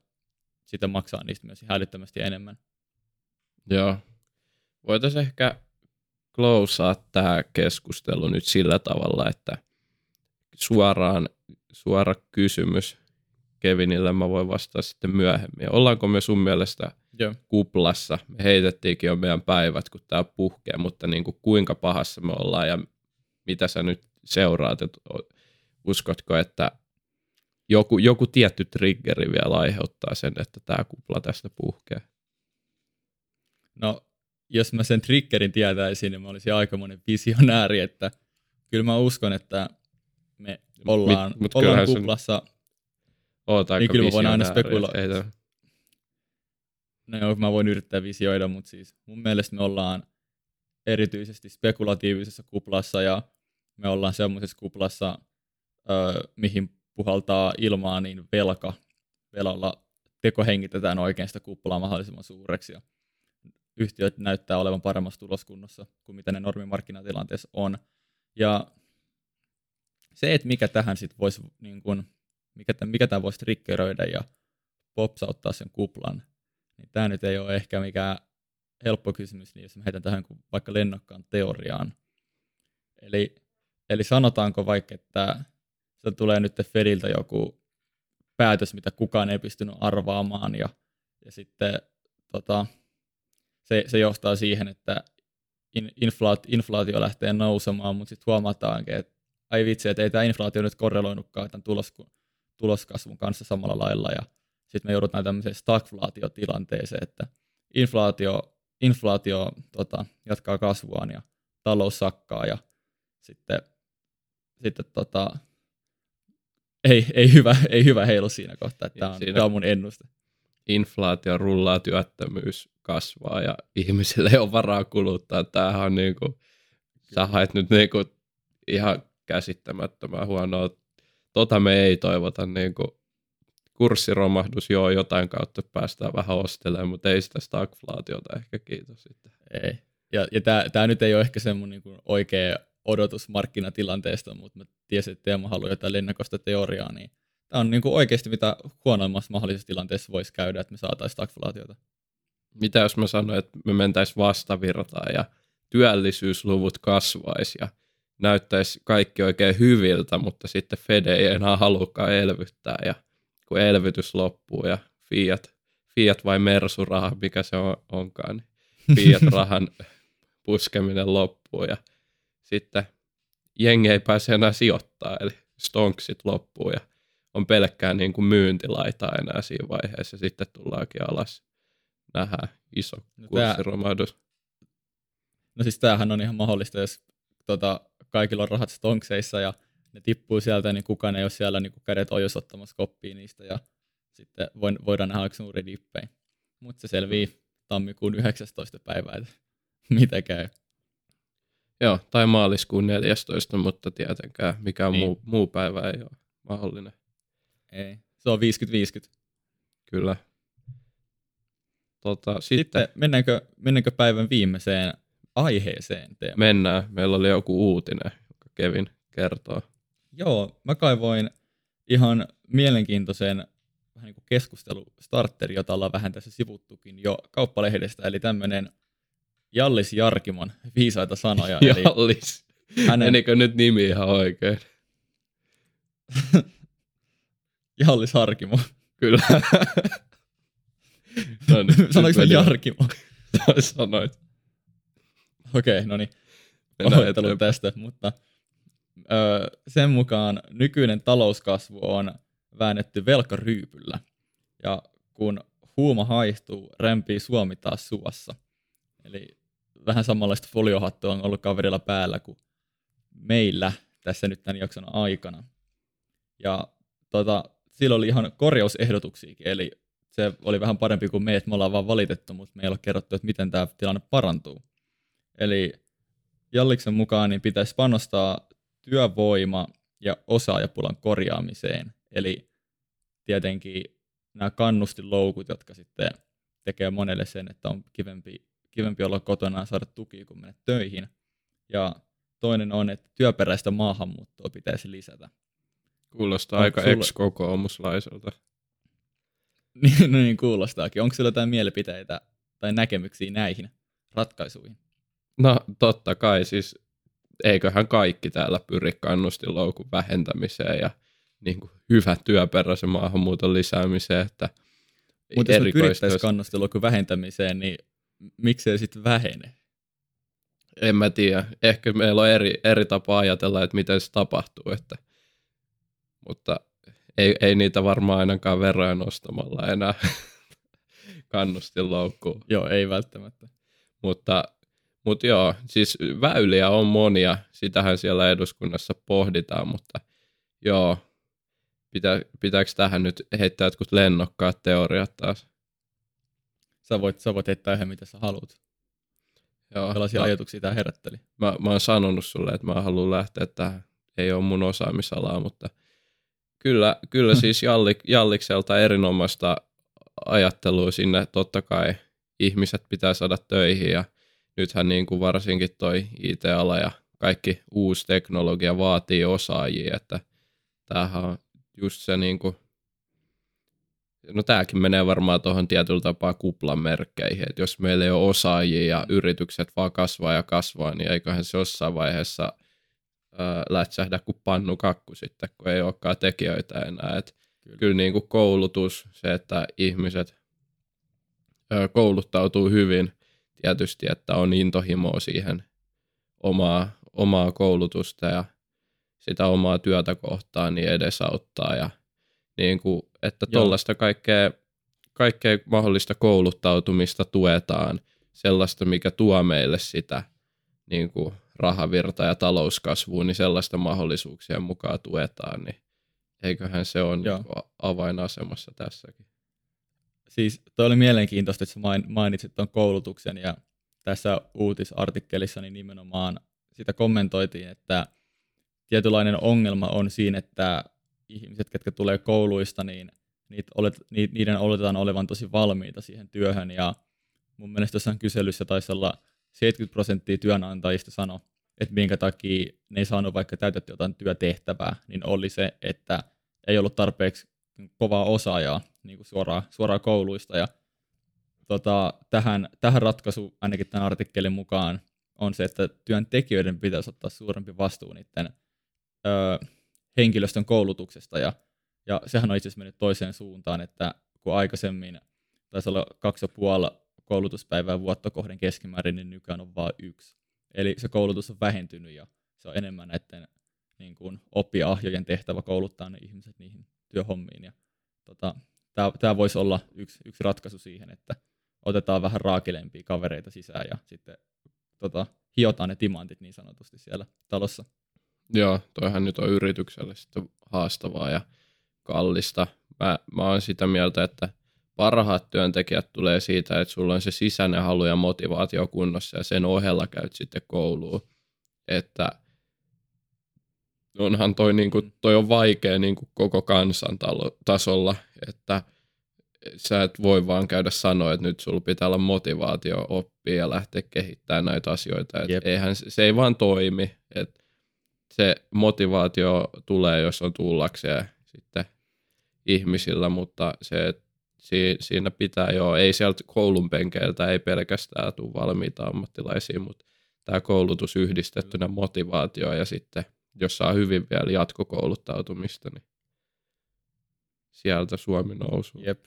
sitten maksaa niistä myös hälyttömästi enemmän. Joo. Voitaisiin ehkä closea tämä keskustelu nyt sillä tavalla, että suoraan, suora kysymys Kevinille mä voin vastata sitten myöhemmin. Ollaanko me sun mielestä Joo. kuplassa? Me heitettiinkin jo meidän päivät, kun tämä puhkee, mutta niin kuin kuinka pahassa me ollaan ja mitä sä nyt seuraat? Et uskotko, että joku, joku tietty triggeri vielä aiheuttaa sen, että tämä kupla tästä puhkee? No, jos mä sen triggerin tietäisin, niin mä olisin aikamoinen visionääri, että kyllä mä uskon, että me ollaan, Mit, ollaan kuplassa. Aika niin kyllä mä voin aina spekuloida. No joo, mä voin yrittää visioida, mutta siis mun mielestä me ollaan erityisesti spekulatiivisessa kuplassa ja me ollaan semmoisessa kuplassa, öö, mihin puhaltaa ilmaa, niin velka, velalla tekohengitetään oikein sitä kuppulaa mahdollisimman suureksi. Ja yhtiöt näyttää olevan paremmassa tuloskunnossa kuin mitä ne normimarkkinatilanteessa on. Ja se, että mikä tähän sitten voisi, niin kun, mikä, mikä tämä voisi triggeröidä ja popsauttaa sen kuplan, niin tämä nyt ei ole ehkä mikään helppo kysymys, niin jos mä heitän tähän vaikka lennokkaan teoriaan. Eli, eli sanotaanko vaikka, että se tulee nyt Fediltä joku päätös, mitä kukaan ei pystynyt arvaamaan ja, ja sitten tota, se, se johtaa siihen, että in, inflaat, inflaatio lähtee nousemaan, mutta sitten huomataankin, että ai vitsi, että ei tämä inflaatio nyt korreloinutkaan tämän tulos, tuloskasvun kanssa samalla lailla ja sitten me joudutaan tämmöiseen stagflaatiotilanteeseen, että inflaatio, inflaatio tota, jatkaa kasvuaan ja talous sakkaa ja sitten, sitten tota, ei, ei, hyvä, ei hyvä heilu siinä kohtaa, että tämä on, tämä on mun ennuste. Inflaatio rullaa, työttömyys kasvaa ja ihmisille ei ole varaa kuluttaa. Tämähän on niin kuin, sä haet nyt niin kuin ihan käsittämättömän huonoa tota me ei toivota niin kuin kurssiromahdus, joo, jotain kautta päästään vähän ostelemaan, mutta ei sitä stagflaatiota ehkä, kiitos sitten. Ei. Ja, ja tämä nyt ei ole ehkä semmoinen niin oikea odotus markkinatilanteesta, mutta mä tiesin, että Teemu haluaa jotain lennokosta teoriaa, niin tämä on niin kuin oikeasti mitä huonoimmassa mahdollisessa tilanteessa voisi käydä, että me saataisiin stagflaatiota. Mitä jos mä sanoin, että me mentäisiin vastavirtaan ja työllisyysluvut kasvaisi ja näyttäisi kaikki oikein hyviltä, mutta sitten Fed ei enää halukkaan elvyttää ja kun elvytys loppuu ja Fiat, Fiat vai Mersu-raha, mikä se on, onkaan, niin Fiat-rahan puskeminen loppuu ja sitten jengi ei pääse enää sijoittaa, eli stonksit loppuu ja on pelkkää niin kuin myyntilaita enää siinä vaiheessa, ja sitten tullaankin alas. Nähdään iso no kurssiromahdus. No siis tämähän on ihan mahdollista, jos tota, kaikilla on rahat stonkseissa ja ne tippuu sieltä, niin kukaan ei ole siellä niin kädet ojus ottamassa koppia niistä ja sitten voidaan nähdä suuri dippejä. Mutta se selvii tammikuun 19. päivää, että mitä käy. Joo, tai maaliskuun 14, mutta tietenkään mikään niin. muu, muu päivä ei ole mahdollinen. Ei, se on 50-50. Kyllä. Tota, sitten, sitten mennäänkö, mennäänkö päivän viimeiseen aiheeseen teema? Mennään. Meillä oli joku uutinen, joka Kevin kertoo. Joo, mä kaivoin ihan mielenkiintoisen vähän niin kuin keskustelustarteri, jota ollaan vähän tässä sivuttukin jo kauppalehdestä, eli tämmöinen Jallis Jarkimon viisaita sanoja. Jallis. Hänen... Menikö nyt nimi ihan oikein? Jallis Harkimo. Kyllä. no niin, Sanoinko mä Jarkimo? Sanoit. Okei, okay, no niin. Pahoittelut tästä, mutta ö, sen mukaan nykyinen talouskasvu on väännetty velkaryypyllä. Ja kun huuma haihtuu, rempii Suomi taas suossa. Eli vähän samanlaista foliohattua on ollut kaverilla päällä kuin meillä tässä nyt tämän jakson aikana. Ja tota, sillä oli ihan korjausehdotuksiakin, eli se oli vähän parempi kuin me, että me ollaan vaan valitettu, mutta me ei ole kerrottu, että miten tämä tilanne parantuu. Eli Jalliksen mukaan niin pitäisi panostaa työvoima- ja osaajapulan korjaamiseen. Eli tietenkin nämä kannustiloukut, jotka sitten tekee monelle sen, että on kivempi, kivempi olla kotona ja saada tukia, kun menet töihin. Ja toinen on, että työperäistä maahanmuuttoa pitäisi lisätä. Kuulostaa Onko aika sulla... ex-kokoomuslaiselta. niin, no niin, kuulostaakin. Onko sinulla jotain mielipiteitä tai näkemyksiä näihin ratkaisuihin? No totta kai, siis eiköhän kaikki täällä pyri kannustinloukun vähentämiseen ja niin kuin hyvä työperäisen maahanmuuton lisäämiseen. Että Mutta jos me pyrittäisiin kannustinloukun vähentämiseen, niin miksei sitten vähene? En mä tiedä. Ehkä meillä on eri, eri tapa ajatella, että miten se tapahtuu. Että, mutta ei, ei niitä varmaan ainakaan veroja nostamalla enää kannustinloukkuun. Joo, ei välttämättä. Mutta mutta joo, siis väyliä on monia, sitähän siellä eduskunnassa pohditaan, mutta joo, Pitä, pitääkö tähän nyt heittää jotkut lennokkaat teoriat taas? Sä voit, sä voit heittää ihan mitä sä haluat. Joo, Millaisia mä, ajatuksia tämä herätteli? Mä, mä oon sanonut sulle, että mä haluan lähteä tähän. Ei ole mun osaamisalaa, mutta kyllä, kyllä siis Jallik, Jallikselta erinomaista ajattelua sinne. Totta kai ihmiset pitää saada töihin ja – nythän niin kuin varsinkin toi IT-ala ja kaikki uusi teknologia vaatii osaajia, että tämähän on just se niin kuin, no tämäkin menee varmaan tuohon tietyllä tapaa kuplan merkkeihin, että jos meillä ei ole osaajia ja yritykset vaan kasvaa ja kasvaa, niin eiköhän se jossain vaiheessa ää, lätsähdä kuin pannu kakku sitten, kun ei olekaan tekijöitä enää. Et kyllä, kyllä niin kuin koulutus, se, että ihmiset ää, kouluttautuu hyvin, tietysti, että on intohimoa siihen omaa, omaa koulutusta ja sitä omaa työtä kohtaan niin edesauttaa ja niin kuin, että tuollaista kaikkea, kaikkea mahdollista kouluttautumista tuetaan, sellaista, mikä tuo meille sitä niin kuin rahavirta ja talouskasvua, niin sellaista mahdollisuuksien mukaan tuetaan, niin eiköhän se on niin avainasemassa tässäkin. Siis toi oli mielenkiintoista, että sä mainitsit tuon koulutuksen ja tässä uutisartikkelissa niin nimenomaan sitä kommentoitiin, että tietynlainen ongelma on siinä, että ihmiset, ketkä tulee kouluista, niin niitä olet, niiden oletetaan olevan tosi valmiita siihen työhön ja mun mielestä jossain kyselyssä taisi olla 70 prosenttia työnantajista sano, että minkä takia ne ei saanut vaikka täytetty jotain työtehtävää, niin oli se, että ei ollut tarpeeksi kovaa osaajaa niin kuin suoraan, suoraan kouluista. Ja tota, tähän, tähän ratkaisu ainakin tämän artikkelin mukaan on se, että työntekijöiden pitäisi ottaa suurempi vastuu niiden ö, henkilöstön koulutuksesta. Ja, ja sehän on itse asiassa mennyt toiseen suuntaan, että kun aikaisemmin taisi olla kaksi ja puoli koulutuspäivää vuotta kohden keskimäärin, niin nykyään on vain yksi. Eli se koulutus on vähentynyt ja se on enemmän näiden niin kuin oppiahjojen tehtävä kouluttaa ne ihmiset niihin työhommiin. Ja, tota, tämä voisi olla yksi, yksi ratkaisu siihen, että otetaan vähän raakilempia kavereita sisään ja sitten tota, hiotaan ne timantit niin sanotusti siellä talossa. Joo, toihan nyt on yritykselle sitten haastavaa ja kallista. Mä, mä oon sitä mieltä, että parhaat työntekijät tulee siitä, että sulla on se sisäinen halu ja motivaatio kunnossa ja sen ohella käyt sitten kouluun. Että onhan toi, niin kuin, toi on vaikea niin kuin koko kansan tasolla, että sä et voi vaan käydä sanoa, että nyt sulla pitää olla motivaatio oppia ja lähteä kehittämään näitä asioita. Et eihän, se ei vaan toimi. Et se motivaatio tulee, jos on tullakseen sitten ihmisillä, mutta se, siinä pitää jo, ei sieltä koulun penkeiltä, ei pelkästään tule valmiita ammattilaisia, mutta tämä koulutus yhdistettynä motivaatioon ja sitten jos saa hyvin vielä jatkokouluttautumista, niin sieltä Suomi nousuu. Jep.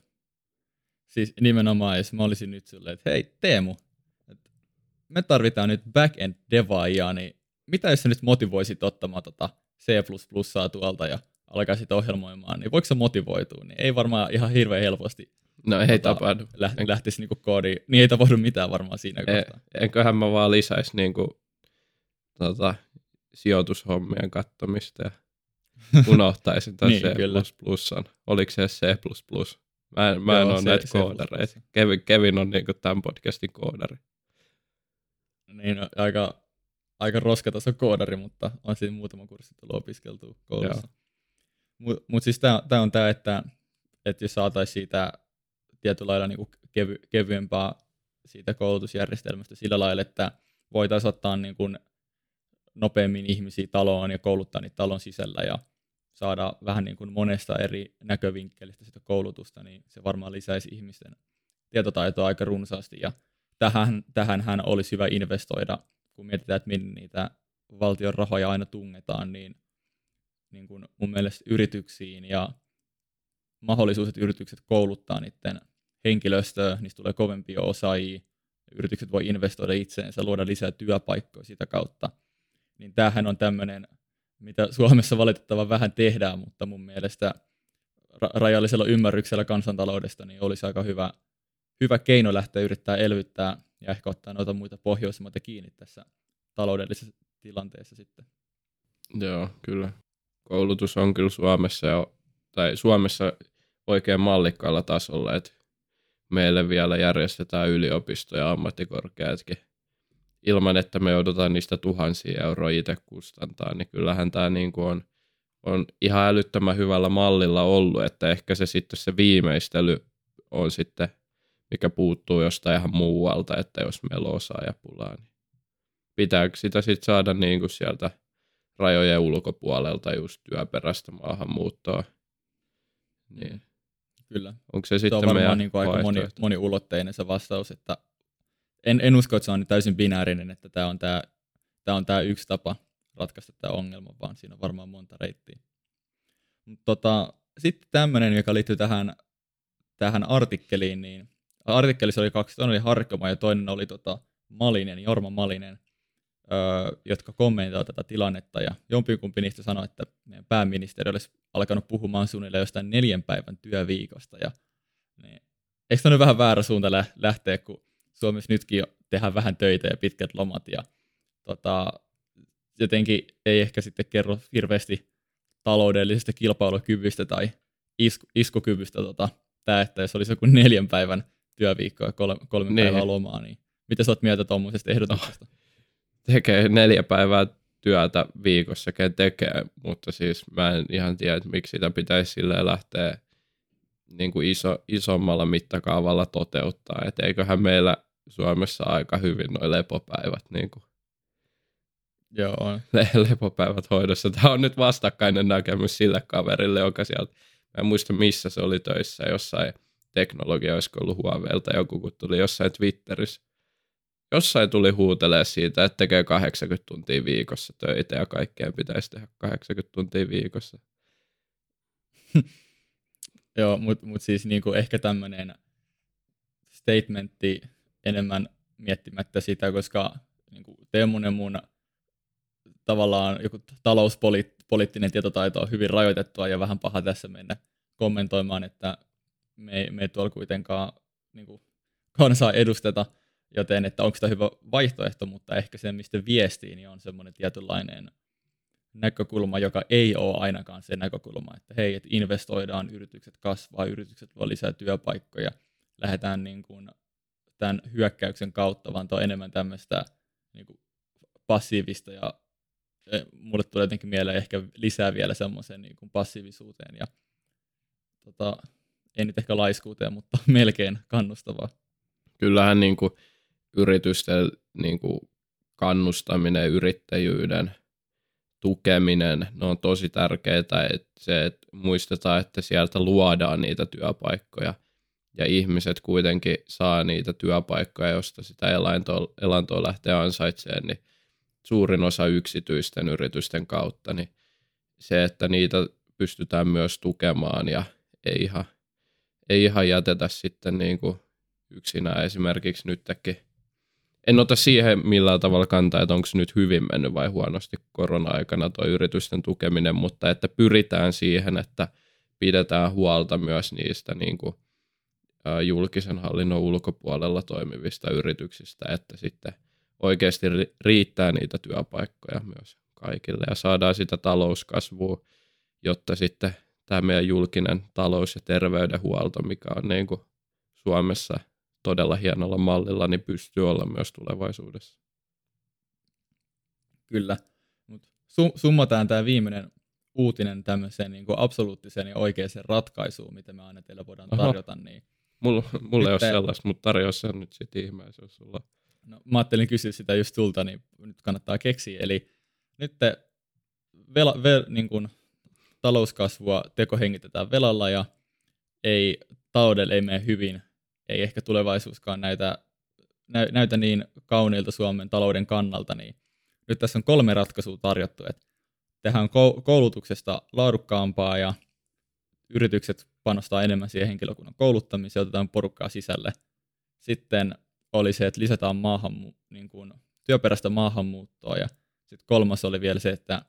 Siis nimenomaan, jos mä olisin nyt silleen, että hei Teemu, me tarvitaan nyt back-end devaajia, niin mitä jos sä nyt motivoisit ottamaan tota C++ tuolta ja alkaisit ohjelmoimaan, niin voiko se motivoitua? Niin ei varmaan ihan hirveän helposti No ei tota, tapahdu. Läht, en... lähtisi niinku koodiin. Niin ei tapahdu mitään varmaan siinä e, kohtaa. Enköhän mä vaan lisäisi niinku, tota, sijoitushommien kattomista ja unohtaisin tämän niin, C++. Oliko se C++? Mä en, mä en Joo, ole näitä koodareita. Kevin, Kevin on niinku tämän podcastin koodari. Niin, no, aika, aika roskataso koodari, mutta on siinä muutama kurssi tullut opiskeltua koulussa. Mutta mut siis tämä on tämä, että, että jos saataisiin siitä tietyllä lailla niinku kevy, kevyempää siitä koulutusjärjestelmästä sillä lailla, että voitaisiin ottaa niinku nopeammin ihmisiä taloon ja kouluttaa niitä talon sisällä ja saada vähän niin kuin monesta eri näkövinkkelistä sitä koulutusta, niin se varmaan lisäisi ihmisten tietotaitoa aika runsaasti. Ja tähän, tähän hän olisi hyvä investoida, kun mietitään, että minne niitä valtion rahoja aina tungetaan, niin, niin kuin mun mielestä yrityksiin ja mahdollisuus, että yritykset kouluttaa niiden henkilöstöä, niistä tulee kovempia osaajia, yritykset voi investoida itseensä, luoda lisää työpaikkoja sitä kautta. Niin tämähän on tämmöinen mitä Suomessa valitettavan vähän tehdään, mutta mun mielestä rajallisella ymmärryksellä kansantaloudesta niin olisi aika hyvä, hyvä keino lähteä yrittää elvyttää ja ehkä ottaa noita muita pohjoismaita kiinni tässä taloudellisessa tilanteessa sitten. Joo, kyllä. Koulutus on kyllä Suomessa, jo, tai Suomessa oikein mallikkaalla tasolla, että meille vielä järjestetään yliopisto- ja ammattikorkeatkin ilman, että me joudutaan niistä tuhansia euroa itse kustantaa, niin kyllähän tämä niin kuin on, on ihan älyttömän hyvällä mallilla ollut, että ehkä se sitten se viimeistely on sitten, mikä puuttuu jostain ihan muualta, että jos meillä on osaajapulaa, niin pitääkö sitä sitten saada niin kuin sieltä rajojen ulkopuolelta just työperäistä maahanmuuttoa. Niin. Kyllä. Onko se sitten se on meidän niin kuin aika moni, moniulotteinen se vastaus, että en, en usko, että se on täysin binäärinen, että tämä on tämä, tämä on tämä yksi tapa ratkaista tämä ongelma, vaan siinä on varmaan monta reittiä. tota, sitten tämmöinen, joka liittyy tähän, tähän artikkeliin, niin artikkelissa oli kaksi, toinen oli Harkkama ja toinen oli tota Malinen, Jorma Malinen, öö, jotka kommentoivat tätä tilannetta. Ja jompikumpi niistä sanoi, että meidän pääministeri olisi alkanut puhumaan suunnilleen jostain neljän päivän työviikosta. Ja niin, eikö nyt vähän väärä suunta lähteä, kun Suomessa nytkin tehdään vähän töitä ja pitkät lomat ja tota, jotenkin ei ehkä sitten kerro hirveästi taloudellisesta kilpailukyvystä tai isku, iskukyvystä tota, tämä, että jos olisi joku neljän päivän työviikko ja kolme, kolme niin. päivää lomaa, niin mitä sä oot mieltä tuommoisesta ehdotuksesta? No, tekee neljä päivää työtä viikossa, ken tekee, mutta siis mä en ihan tiedä, että miksi sitä pitäisi silleen lähteä niin kuin iso, isommalla mittakaavalla toteuttaa, että eiköhän meillä Suomessa aika hyvin noin lepopäivät niin kuin Joo, on. Le- lepopäivät hoidossa. Tämä on nyt vastakkainen näkemys sille kaverille, joka sieltä, mä en muista missä se oli töissä, jossain teknologia, olisiko ollut Huaweilta joku, kun tuli jossain Twitterissä. Jossain tuli huutelee siitä, että tekee 80 tuntia viikossa töitä ja kaikkeen pitäisi tehdä 80 tuntia viikossa. Joo, mutta mut siis niinku ehkä tämmöinen statementti enemmän miettimättä sitä, koska niinku Teemunen mun tavallaan joku talouspoliittinen tietotaito on hyvin rajoitettua ja vähän paha tässä mennä kommentoimaan, että me ei, me ei tuolla kuitenkaan niin kuin, kansaa edusteta, joten että onko tämä hyvä vaihtoehto, mutta ehkä se, mistä viestii, niin on semmoinen tietynlainen näkökulma, joka ei ole ainakaan se näkökulma, että hei, että investoidaan, yritykset kasvaa, yritykset luo lisää työpaikkoja, lähdetään niin kuin tämän hyökkäyksen kautta, vaan tuo on enemmän tämmöistä niin kuin passiivista ja mulle tulee jotenkin mieleen ehkä lisää vielä semmoisen niin passiivisuuteen ja tota, ei nyt ehkä laiskuuteen, mutta melkein kannustavaa. Kyllähän niin kuin yritysten niin kuin kannustaminen, yrittäjyyden tukeminen, ne on tosi tärkeää, että se, että muistetaan, että sieltä luodaan niitä työpaikkoja ja ihmiset kuitenkin saa niitä työpaikkoja, josta sitä elantoa, elantoa lähtee ansaitsemaan, niin suurin osa yksityisten yritysten kautta, niin se, että niitä pystytään myös tukemaan ja ei ihan, ei ihan jätetä sitten niin kuin yksinään esimerkiksi nytkin. En ota siihen millään tavalla kantaa, että onko nyt hyvin mennyt vai huonosti korona-aikana tuo yritysten tukeminen, mutta että pyritään siihen, että pidetään huolta myös niistä niin kuin, julkisen hallinnon ulkopuolella toimivista yrityksistä, että sitten – oikeasti riittää niitä työpaikkoja myös kaikille ja saadaan sitä talouskasvua, jotta sitten tämä meidän julkinen talous- ja terveydenhuolto, mikä on niin kuin Suomessa todella hienolla mallilla, niin pystyy olla myös tulevaisuudessa. Kyllä, mutta summataan tämä viimeinen uutinen tämmöiseen niin kuin absoluuttiseen ja oikeaan ratkaisuun, mitä me aina teille voidaan tarjota. Niin mulla, mulla ei ole sellaista, mutta tarjoa sen nyt sitten ihmeessä, jos sulla No, mä ajattelin kysyä sitä just sulta, niin nyt kannattaa keksiä. Eli nyt te vela, ve, niin kuin, talouskasvua tekohengitetään velalla ja ei, taloudelle ei mene hyvin, ei ehkä tulevaisuuskaan näytä, nä, näytä niin kauniilta Suomen talouden kannalta, niin nyt tässä on kolme ratkaisua tarjottu, että tehdään koulutuksesta laadukkaampaa ja yritykset panostaa enemmän siihen henkilökunnan kouluttamiseen, otetaan porukkaa sisälle. Sitten oli se, että lisätään maahan, niin kuin, työperäistä maahanmuuttoa ja sitten kolmas oli vielä se, että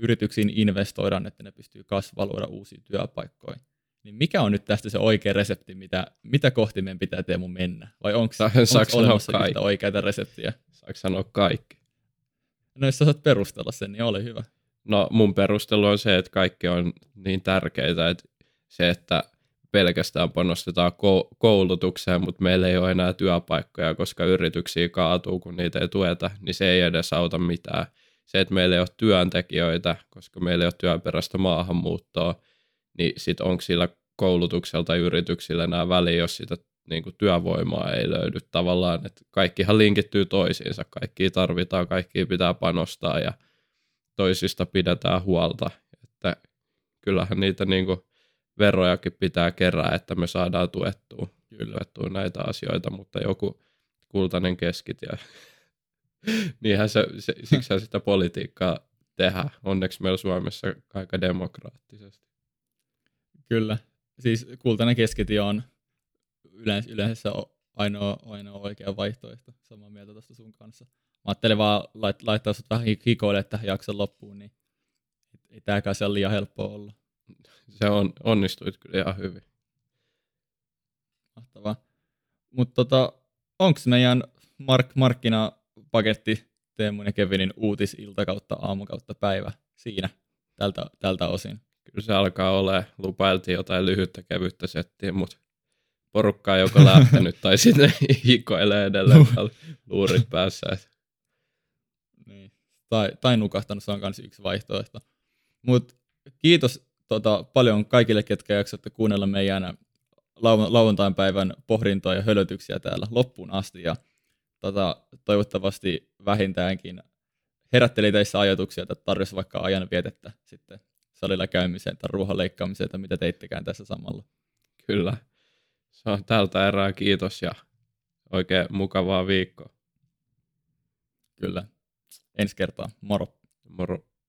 yrityksiin investoidaan, että ne pystyy kasvaa, luoda uusia työpaikkoja. Niin mikä on nyt tästä se oikea resepti, mitä, mitä kohti meidän pitää Teemu mennä? Vai onko olemassa yhtä oikeaa reseptiä? Saanko sanoa kaikki? No jos sä saat perustella sen, niin ole hyvä. No mun perustelu on se, että kaikki on niin tärkeitä, että se, että pelkästään panostetaan koulutukseen, mutta meillä ei ole enää työpaikkoja, koska yrityksiä kaatuu, kun niitä ei tueta, niin se ei edes auta mitään. Se, että meillä ei ole työntekijöitä, koska meillä ei ole työperäistä maahanmuuttoa, niin sitten onko sillä koulutukselta yrityksillä enää väliä, jos sitä niin kuin työvoimaa ei löydy tavallaan, että kaikkihan linkittyy toisiinsa, kaikki tarvitaan, kaikki pitää panostaa ja toisista pidetään huolta, että kyllähän niitä niin kuin verojakin pitää kerää, että me saadaan tuettua, tuettua näitä asioita, mutta joku kultainen keskitie, niinhän se, se, siksi sitä politiikkaa tehdään. Onneksi meillä Suomessa aika demokraattisesti. Kyllä. Siis kultainen keskitie on yleensä, yleensä ainoa, ainoa oikea vaihtoehto. Samaa mieltä tuosta sun kanssa. Mä ajattelin vaan lait, laittaa sut vähän hikoille tähän jakson loppuun, niin ei tääkään se liian helppoa olla se on, onnistuit kyllä ihan hyvin. Mahtavaa. Mutta tota, onko meidän mark- markkinapaketti Teemun ja Kevinin uutisilta kautta aamu kautta päivä siinä tältä, tältä osin? Kyllä se alkaa olla. Lupailtiin jotain lyhyttä kevyttä settiä, mutta porukka on joko lähtenyt tai sitten hikoilee edelleen luurit päässä. Niin. tai, tai nukahtanut, se on myös yksi vaihtoehto. Mutta kiitos tota, paljon kaikille, ketkä jaksatte kuunnella meidän lauantain päivän pohdintoa ja hölötyksiä täällä loppuun asti. Ja tota, toivottavasti vähintäänkin herätteli teissä ajatuksia, että tarjosi vaikka ajan vietettä sitten salilla käymiseen tai ruohon leikkaamiseen, tai mitä teittekään tässä samalla. Kyllä. Se on tältä erää kiitos ja oikein mukavaa viikkoa. Kyllä. Ensi kertaa. Moro. Moro.